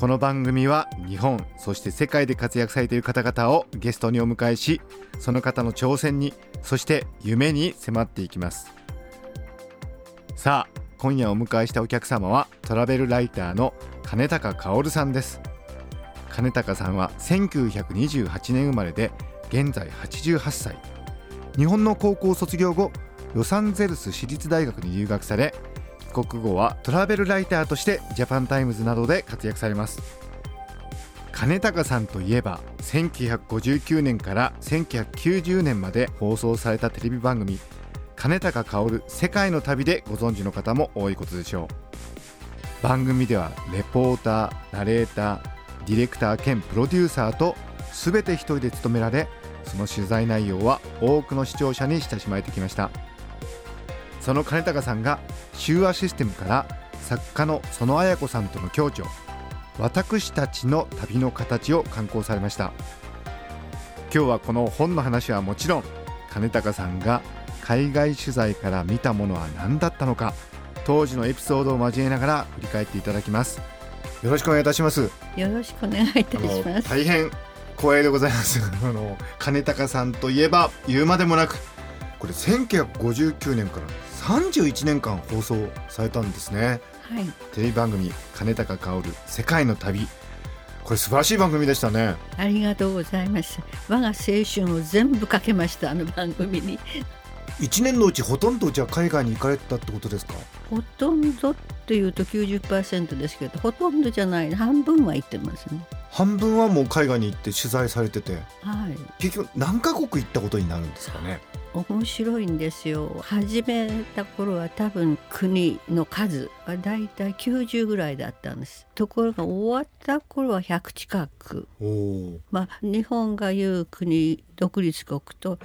この番組は日本そして世界で活躍されている方々をゲストにお迎えしその方の挑戦にそして夢に迫っていきます。さあ今夜お迎えしたお客様はトラベルライターの金高薫さんです。金高さんは1928年生まれで現在88歳。日本の高校卒業後ロサンゼルス市立大学に留学され帰国後はトラベルライターとしてジャパンタイムズなどで活躍されます。兼高さんといえば1959年から1990年まで放送されたテレビ番組「兼高かおる世界の旅」でご存知の方も多いことでしょう。番組ではレポーターナレーターディレクター兼プロデューサーと全て一人で務められその取材内容は多くの視聴者に親しまれてきました。その金高さんが手話システムから作家の園綾子さんとの共著私たちの旅の形を刊行されました。今日はこの本の話はもちろん金高さんが海外取材から見たものは何だったのか当時のエピソードを交えながら振り返っていただきます。よろしくお願いいたします。よろしくお願いいたします。大変光栄でございます。あの金高さんといえば言うまでもなくこれ1959年から31年間放送されたんですね、はい、テレビ番組「金高薫世界の旅」これ素晴らしい番組でしたね。ありがとうございます。我が青春を全部かけましたあの番組に。1年のうちほとんどじゃ海外に行かれたってことですか？ほとんどっていうと90%ですけどほとんどじゃない。半分は行ってますね。半分はもう海外に行って取材されてて、はい、結局何カ国行ったことになるんですかね？面白いんですよ。始めた頃は多分国の数はだいたい90ぐらいだったんです。ところが終わった頃は100近く。まあ日本がいう国独立国と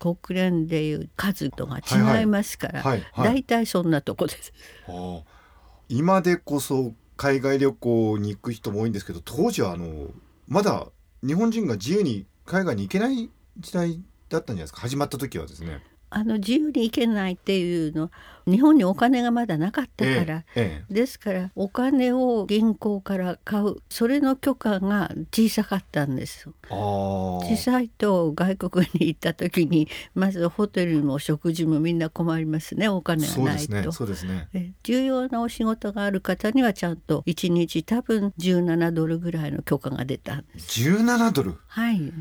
国連でいう数とが違いますから大体、そんなとこです。今でこそ海外旅行に行く人も多いんですけど当時はあのまだ日本人が自由に海外に行けない時代だったんじゃないですか？始まった時はですね。あの自由に行けないっていうの日本にお金がまだなかったから、ええ、ですからお金を銀行から買う。それの許可が小さかったんです小さいと外国に行った時にまずホテルも食事もみんな困りますねお金がないと。そうですね、ね、重要なお仕事がある方にはちゃんと1日多分17ドルぐらいの許可が出たんです。17ドル？はい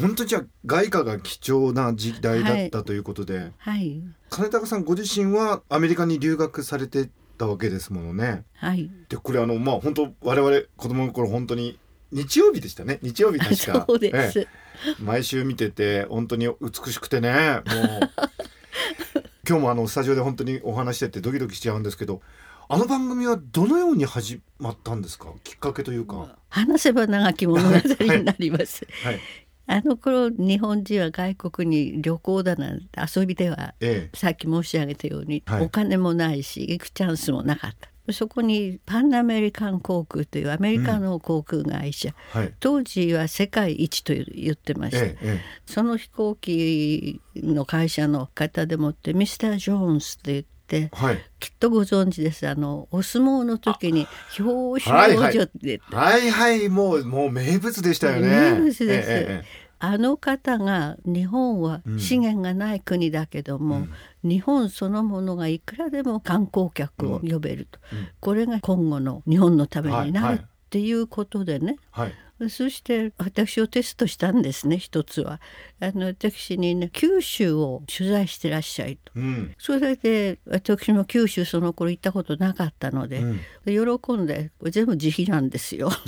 本当じゃ外貨が貴重な時代だったということで、はい、金高さんご自身はアメリカに留学されてたわけですものね。はい、でこれあのまあ本当我々子供の頃本当に日曜日でしたね。日曜日確か。そうです、ええ、毎週見てて本当に美しくてね。もう 今日もあのスタジオで本当にお話しててドキドキしちゃうんですけどあの番組はどのように始まったんですか？きっかけというか。話せば長き物語になります、はい、あの頃日本人は外国に旅行だなんて遊びでは、ええ、さっき申し上げたように、はい、お金もないし行くチャンスもなかった。そこにパンアメリカン航空というアメリカの航空会社、うんはい、当時は世界一と言ってました、ええ、その飛行機の会社の方でもってミスター・ジョーンズって言って、はい、きっとご存知です。あのお相撲の時に表彰はい、はい、はいもうもう名物でしたよね。名物です、ええあの方が日本は資源がない国だけども、うん、日本そのものがいくらでも観光客を呼べると、うん、これが今後の日本のためになるっていうことでね、はいはいそして私をテストしたんですね一つは。あの私にね九州を取材してらっしゃいと、うん、それで私も九州その頃行ったことなかったので、うん、喜んで全部自費なんですよ。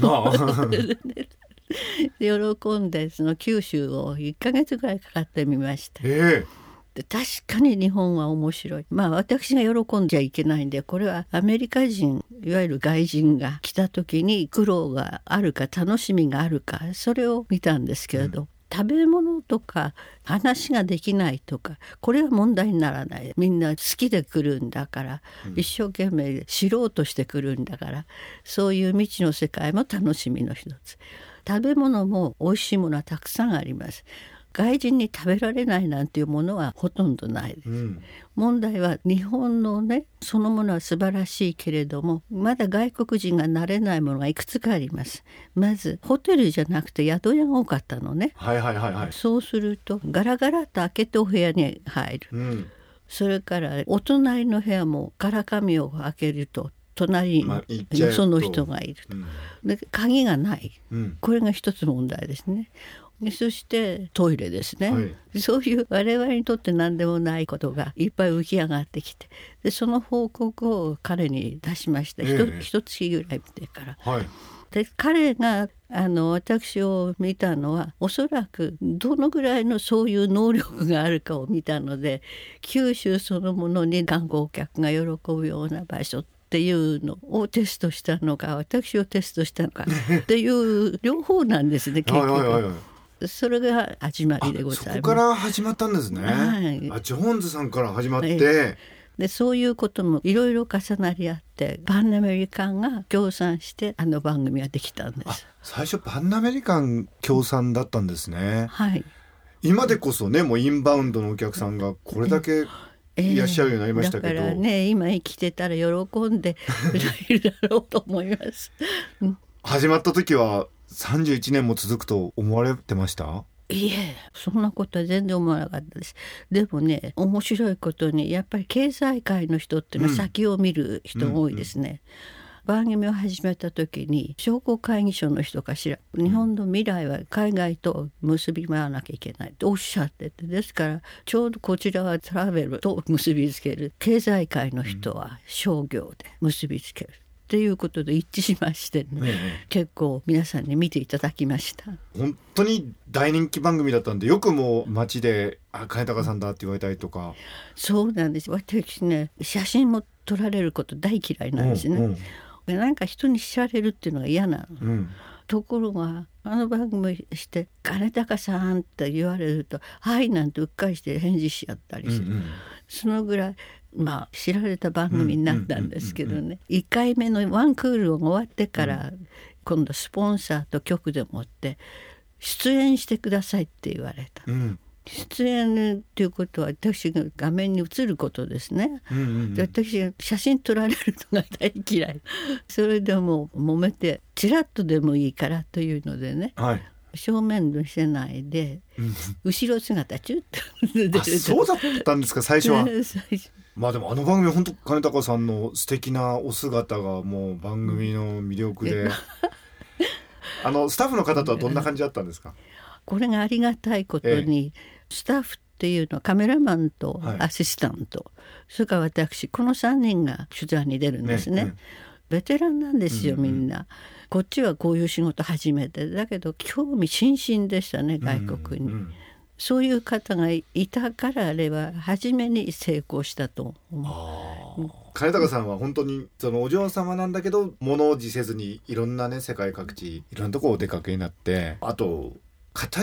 喜んでその九州を1か月ぐらいかかってみました。えーで確かに日本は面白い。まあ私が喜んじゃいけないんでこれはアメリカ人いわゆる外人が来た時に苦労があるか楽しみがあるかそれを見たんですけれど、うん。食べ物とか話ができないとかこれは問題にならない。みんな好きで来るんだから、うん、一生懸命知ろうとして来るんだからそういう未知の世界も楽しみの一つ。食べ物も美味しいものはたくさんあります外人に食べられないなんていうものはほとんどないです、うん、問題は日本のねそのものは素晴らしいけれどもまだ外国人が慣れないものがいくつかあります。まずホテルじゃなくて宿屋が多かったのね。はいはいはいはい。そうするとガラガラと開けてお部屋に入る、うん、それからお隣の部屋もガラ紙を開けると隣にその人がいると、うん、で鍵がない、うん、これが一つ問題ですねそしてトイレですね、はい、そういう我々にとって何でもないことがいっぱい浮き上がってきてでその報告を彼に出しました、えー、ひと月ぐらい見てから。はい。で彼があの私を見たのはおそらくどのぐらいのそういう能力があるかを見たので九州そのものに観光客が喜ぶような場所っていうのをテストしたのか私をテストしたのかっていう両方なんですね結局。はいはいはいそれが始まりでございます。そこから始まったんですね。はい、あジョーンズさんから始まって。でそういうこともいろいろ重なり合ってパンアメリカンが協賛してあの番組ができたんです。最初パンアメリカン協賛だったんですね。はい。今でこそねもうインバウンドのお客さんがこれだけいらっしゃるようになりましたけど、えー、だからね今生きてたら喜んでいるだろうと思います。始まった時は31年も続くと思われてました？いえそんなことは全然思わなかったです。でもね面白いことにやっぱり経済界の人っていうのは先を見る人が多いですね、うんうん番組を始めた時に商工会議所の人かしら日本の未来は海外と結び回らなきゃいけないとおっしゃっててですからちょうどこちらはトラベルと結びつける。経済界の人は商業で結びつける。っていうことで一致しましてね、ね結構皆さんに見ていただきました。本当に大人気番組だったんでよくも街で「あ金高さんだ」って言われたりとか。そうなんです。私ね写真も撮られること大嫌いなんですね、うんうん、なんか人に知られるっていうのが嫌なの、うん、ところがあの番組して「金高さん」って言われると「はい」なんてうっかりして返事しちゃったりする、うんうん、そのぐらいまあ知られた番組になったんですけどね。1回目のワンクールが終わってから今度スポンサーと局でもって出演してくださいって言われた。うん。出演っていうことは私が画面に映ることですね、うんうんうん、で私が写真撮られるのが大嫌い。それでも揉めてちらっとでもいいからというのでね、はい、正面見せないで、うん、後ろ姿チュッとそうだったんですか最初は？まあでもあの番組本当金高さんの素敵なお姿がもう番組の魅力で、あ。のスタッフの方とはどんな感じだったんですか？これがありがたいことに、ええ、スタッフっていうのはカメラマンとアシスタント、はい、それから私この3人が取材に出るんですね。ねベテランなんですよみんな、うんうん、こっちはこういう仕事初めてだけど興味津々でしたね外国に。うんうんそういう方がいたからあれは初めに成功したと思う。金高さんは本当にそのお嬢様なんだけど物おじせずにいろんなね世界各地いろんなとこお出かけになってあと語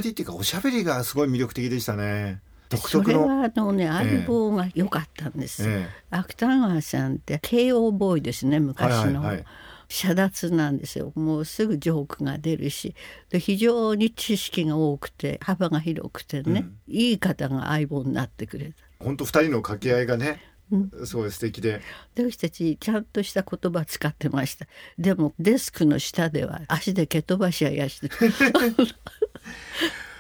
りっていうかおしゃべりがすごい魅力的でしたね。独特のそれはあのね相棒が良かったんです。ええ、芥川さんって慶応ボーイですね昔の。はいはいはい遮奪なんですよ。もうすぐジョークが出るし。で非常に知識が多くて幅が広くてね、うん、いい方が相棒になってくれた。本当二人の掛け合いがねすごい素敵で。私たちちゃんとした言葉使ってました。でもデスクの下では足で蹴飛ばしややして。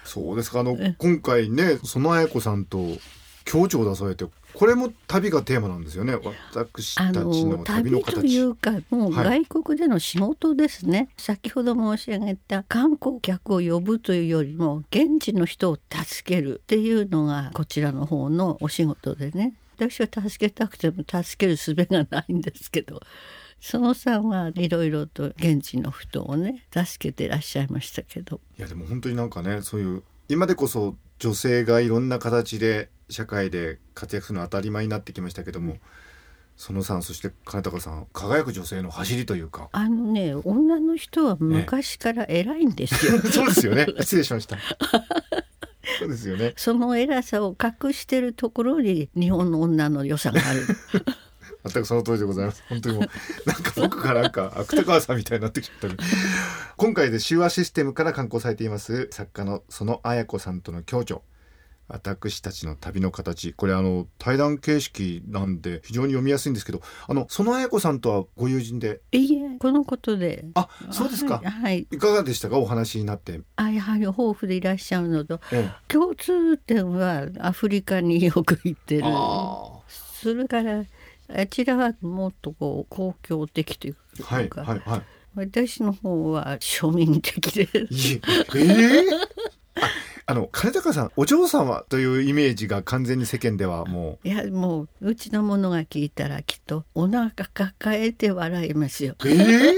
そうですか。あの今回ね園綾子さんと共著を出されてこれも旅がテーマなんですよね。私たちの旅の形というかもう外国での仕事ですね、はい、先ほど申し上げた観光客を呼ぶというよりも現地の人を助けるっていうのがこちらの方のお仕事でね。私は助けたくても助ける術がないんですけどそのさんはいろいろと現地の人をね助けてらっしゃいましたけど。いやでも本当になんかねそういう今でこそ女性がいろんな形で社会で活躍するの当たり前になってきましたけども、そのさんそして金高さん輝く女性の走りというか。あのね女の人は昔から偉いんですよ、ね、そうですよね。失礼しました。そうですよね。その偉さを隠してるところに日本の女の良さがある。全くその通りでございます。本当にもうなんか僕がなんか芥川さんみたいになってきちゃった今回で手話システムから刊行されています作家のその綾子さんとの共著。私たちの旅の形。これあの対談形式なんで非常に読みやすいんですけどあのその綾子さんとはご友人で？いいえこのことで。あそうですか、はい、はい、いかがでしたか？お話になって。あやはり豊富でいらっしゃるのと、ええ、共通点はアフリカによく行ってる。それからあちらはもっとこう公共的というか、はいはいはい、私の方は庶民的で。えー？あの金高さんお嬢様というイメージが完全に世間ではもういやもううちの者が聞いたらきっとお腹抱えて笑いますよ。えー？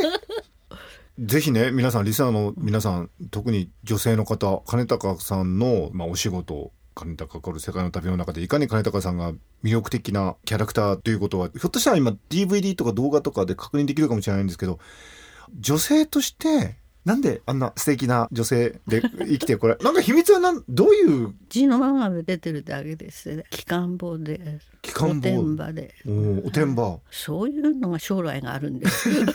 ぜひね皆さんリスナーの皆さん特に女性の方金高さんの、まあ、お仕事金高かる世界の旅の中でいかに金高さんが魅力的なキャラクターということはひょっとしたら今 DVD とか動画とかで確認できるかもしれないんですけど女性としてなんであんな素敵な女性で生きて これなんか秘密はなんどういう？字のままで出てるだけです機関棒で機関棒おてんばで。おおてんば。そういうのが将来があるんです。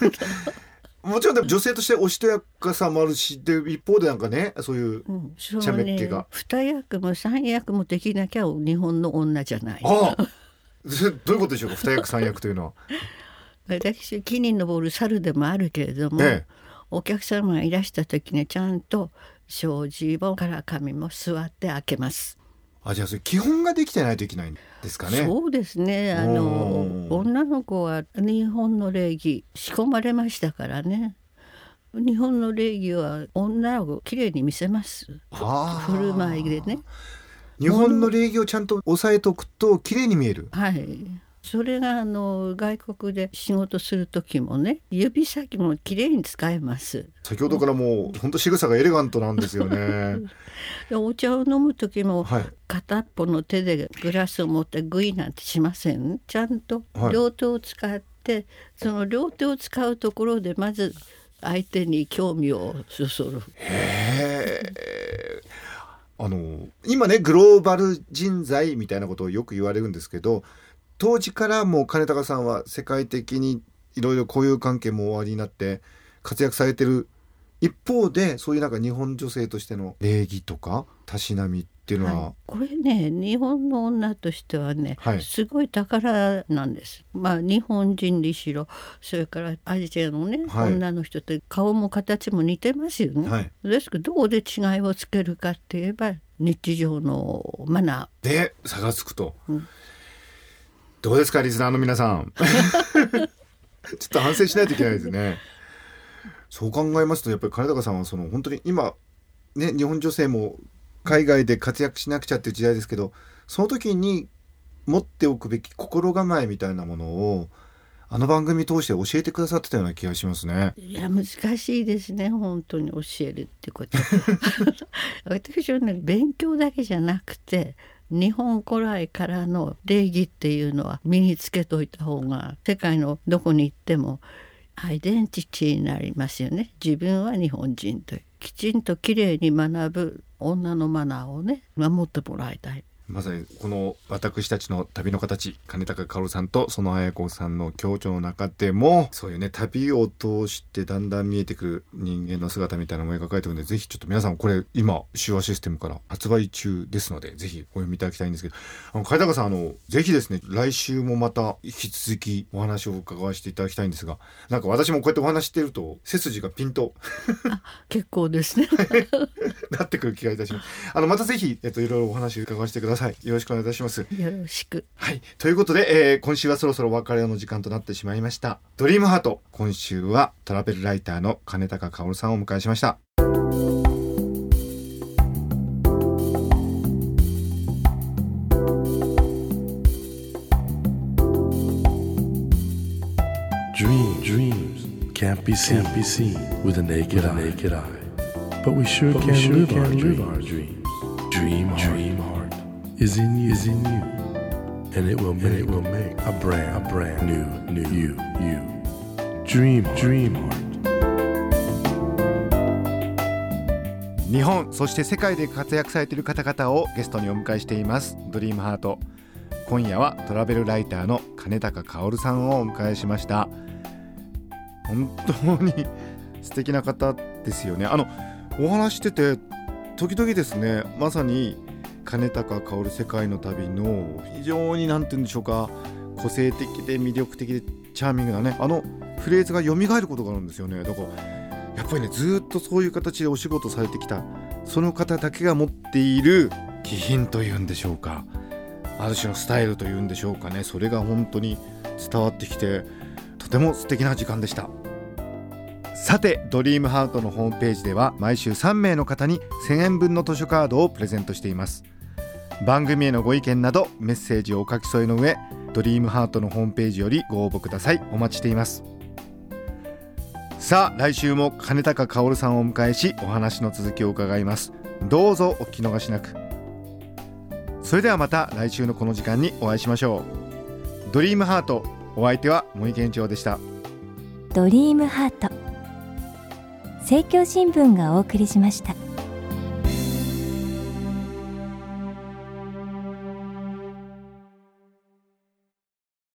もちろんでも女性としておしとやかさもあるしで一方でなんかねそういうしゃべっ気が、二役も三役もできなきゃ日本の女じゃないああどういうことでしょうか二役三役というのは私木に登る猿でもあるけれども、ええお客様がいらした時にちゃんと障子もから紙も座って開けます。あじゃあそれ基本ができてないといけないんですかね。そうですね。あの女の子は日本の礼儀仕込まれましたからね。日本の礼儀は女をきれいに見せます。振る舞いでね。日本の礼儀をちゃんと押さえとくと綺麗に見える。はい。それがあの外国で仕事する時もね指先も綺麗に使えます。先ほどからもう本当仕草がエレガントなんですよね。お茶を飲む時も、片っぽの手でグラスを持ってグイなんてしません？ちゃんと両手を使って、はい、その両手を使うところでまず相手に興味をそそる。へえ。あの今ねグローバル人材みたいなことをよく言われるんですけど当時からもう金高さんは世界的にいろいろ交友関係もおありになって活躍されてる一方でそういうなんか日本女性としての礼儀とかたしなみっていうのは、はい、これね日本の女としてはね、はい、すごい宝なんです。まあ日本人にしろそれからアジアのね、はい、女の人って顔も形も似てますよね。ですけどどこで違いをつけるかって言えば日常のマナー。で差がつくと。うんどうですかリスナーの皆さん ちょっと反省しないといけないですねそう考えますとやっぱり金高さんはその本当に今ね日本女性も海外で活躍しなくちゃっていう時代ですけどその時に持っておくべき心構えみたいなものをあの番組通して教えてくださってたような気がしますね。いや難しいですね本当に教えるってこと。私はね勉強だけじゃなくて日本古来からの礼儀っていうのは身につけといた方が世界のどこに行ってもアイデンティティになりますよね。自分は日本人という。きちんときれいに学ぶ女のマナーをね守ってもらいたい。まさにこの私たちの旅の形金高薫さんとその綾子さんの共著の中でもそういうね旅を通してだんだん見えてくる人間の姿みたいなのも描かれてるのでぜひちょっと皆さんこれ今手話システムから発売中ですのでぜひお読みいただきたいんですけどあの金高さんあのぜひですね来週もまた引き続きお話を伺わせていただきたいんですがなんか私もこうやってお話してると背筋がピンと結構ですね。なってくる気がいたします。あのまたぜひえっといろいろお話を伺わせてくださいさいよろしくお願いいたしますよろしくはいということで、えー、今週はそろそろお別れの時間となってしまいましたドリームハート今週はトラベルライターの金高薫さんをお迎えしました can't be seen, can't be seen with a naked, with a naked eye. eye. But we sure but can, we sure live, can our live our dreams. dream dream is in you. Is in you. And it will make, it will make a brand a brand new new you. you. Dream dream heart. 日本そして世界で活躍されている方々をゲストにお迎えしています。ドリームハート今夜はトラベルライターの金高薫さんをお迎えしました。本当に素敵な方ですよね。あのお話してて時々ですねまさに金高薫世界の旅の非常に何て言うんでしょうか個性的で魅力的でチャーミングなねあのフレーズが蘇ることがあるんですよね。だからやっぱりねずっとそういう形でお仕事されてきたその方だけが持っている気品というんでしょうか。ある種のスタイルというんでしょうかね。それが本当に伝わってきてとても素敵な時間でした。さてドリームハートのホームページでは毎週3名の方に1000円分の図書カードをプレゼントしています。番組へのご意見などメッセージをお書き添えの上ドリームハートのホームページよりご応募ください。お待ちしています。さあ来週も金高薫さんをお迎えしお話の続きを伺います。どうぞお聞き逃しなく。それではまた来週のこの時間にお会いしましょう。ドリームハートお相手は森健長でした。ドリームハート。政教新聞がお送りしました。